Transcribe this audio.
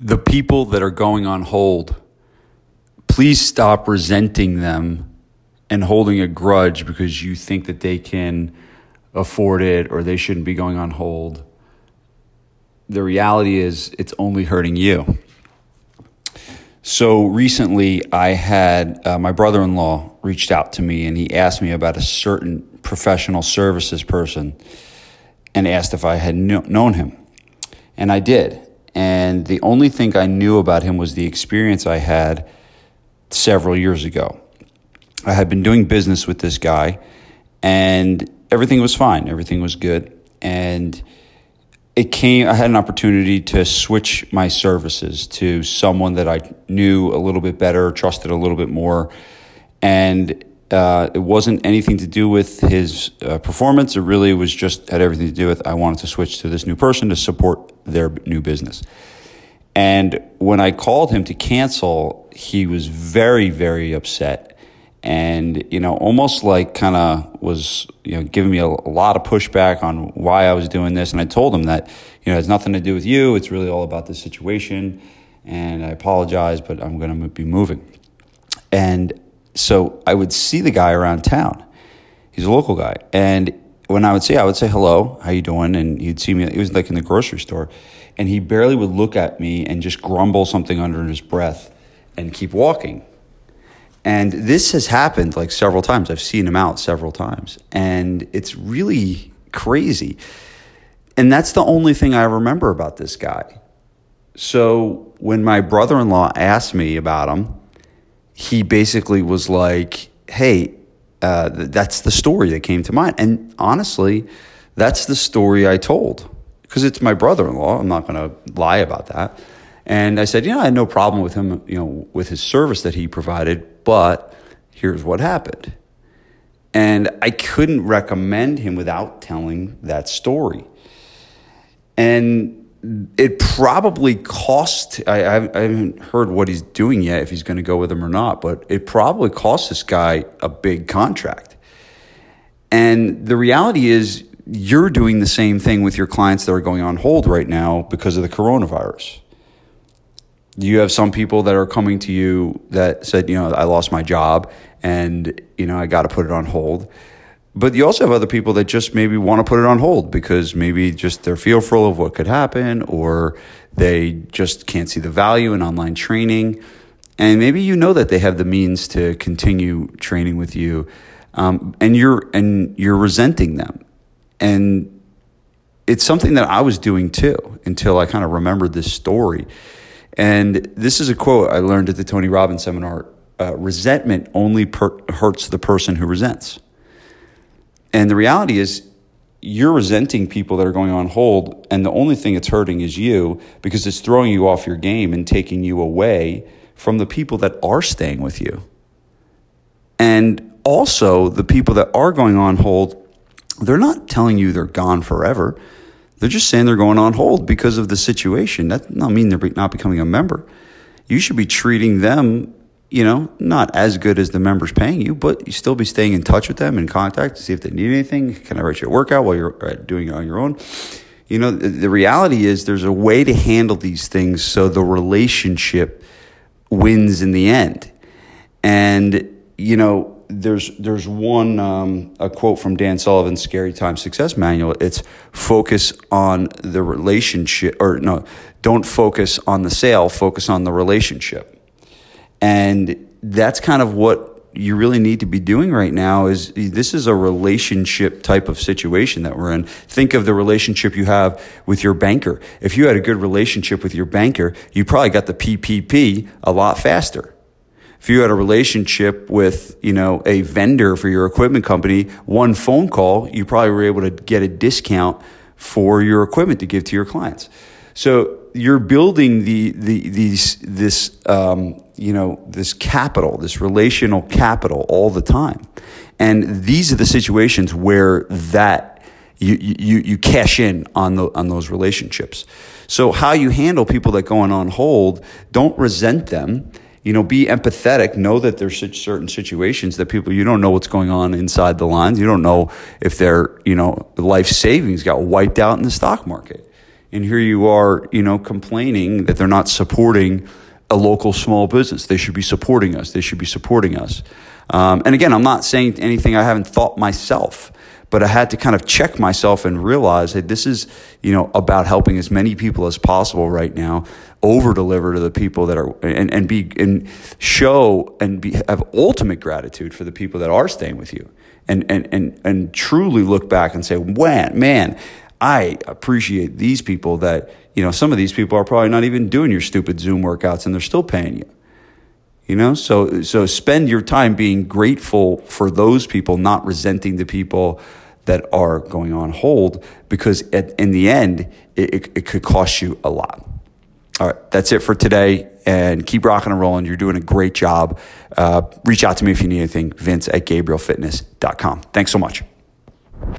the people that are going on hold, please stop resenting them and holding a grudge because you think that they can afford it or they shouldn't be going on hold. The reality is, it's only hurting you. So recently, I had uh, my brother in law reached out to me and he asked me about a certain professional services person and asked if I had kn- known him. And I did. And the only thing I knew about him was the experience I had several years ago. I had been doing business with this guy, and everything was fine. Everything was good. And it came, I had an opportunity to switch my services to someone that I knew a little bit better, trusted a little bit more. And uh, it wasn't anything to do with his uh, performance. It really was just had everything to do with I wanted to switch to this new person to support their new business. And when I called him to cancel, he was very, very upset. And, you know, almost like kind of was, you know, giving me a, a, lot of pushback on why I was doing this. And I told him that, you know, it has nothing to do with you. It's really all about the situation. And I apologize, but I'm going to be moving. And so I would see the guy around town. He's a local guy. And when I would see, I would say, hello, how you doing? And he'd see me, he was like in the grocery store. And he barely would look at me and just grumble something under his breath and keep walking. And this has happened like several times. I've seen him out several times. And it's really crazy. And that's the only thing I remember about this guy. So when my brother in law asked me about him, he basically was like, hey, uh, that's the story that came to mind. And honestly, that's the story I told because it's my brother in law. I'm not going to lie about that. And I said, you know, I had no problem with him, you know, with his service that he provided, but here's what happened. And I couldn't recommend him without telling that story. And it probably cost I, I, haven't heard what he's doing yet if he's going to go with him or not but it probably cost this guy a big contract. And the reality is you're doing the same thing with your clients that are going on hold right now because of the coronavirus. You have some people that are coming to you that said you know i lost my job and you know i got to put it on hold but you also have other people that just maybe want to put it on hold because maybe just they're fearful of what could happen or they just can't see the value in online training. And maybe you know that they have the means to continue training with you. Um, and you're and you're resenting them. And it's something that I was doing too until I kind of remembered this story. And this is a quote I learned at the Tony Robbins seminar uh, resentment only per- hurts the person who resents. And the reality is, you're resenting people that are going on hold, and the only thing it's hurting is you because it's throwing you off your game and taking you away from the people that are staying with you. And also, the people that are going on hold, they're not telling you they're gone forever. They're just saying they're going on hold because of the situation. That does not mean they're not becoming a member. You should be treating them you know, not as good as the members paying you, but you still be staying in touch with them in contact to see if they need anything. Can I write you a workout while you're uh, doing it on your own? You know, the, the reality is there's a way to handle these things so the relationship wins in the end. And, you know, there's there's one um, a quote from Dan Sullivan's Scary Time Success Manual. It's focus on the relationship, or no, don't focus on the sale. Focus on the relationship. And that's kind of what you really need to be doing right now is this is a relationship type of situation that we're in. Think of the relationship you have with your banker. If you had a good relationship with your banker, you probably got the PPP a lot faster. If you had a relationship with, you know, a vendor for your equipment company, one phone call, you probably were able to get a discount for your equipment to give to your clients. So you're building the, the, these, this, um, you know, this capital, this relational capital all the time. And these are the situations where that you, you, you cash in on, the, on those relationships. So how you handle people that go on hold, don't resent them. You know, be empathetic. Know that there's certain situations that people you don't know what's going on inside the lines. You don't know if their you know life savings got wiped out in the stock market. And here you are, you know, complaining that they're not supporting a local small business. They should be supporting us. They should be supporting us. Um, and again, I'm not saying anything I haven't thought myself, but I had to kind of check myself and realize that this is, you know, about helping as many people as possible right now, over deliver to the people that are, and, and be, and show and be, have ultimate gratitude for the people that are staying with you. And, and, and, and truly look back and say, man, man, I appreciate these people that, you know, some of these people are probably not even doing your stupid Zoom workouts and they're still paying you. You know, so so spend your time being grateful for those people, not resenting the people that are going on hold, because at, in the end, it, it, it could cost you a lot. All right, that's it for today. And keep rocking and rolling. You're doing a great job. Uh, reach out to me if you need anything. Vince at GabrieleFitness.com. Thanks so much.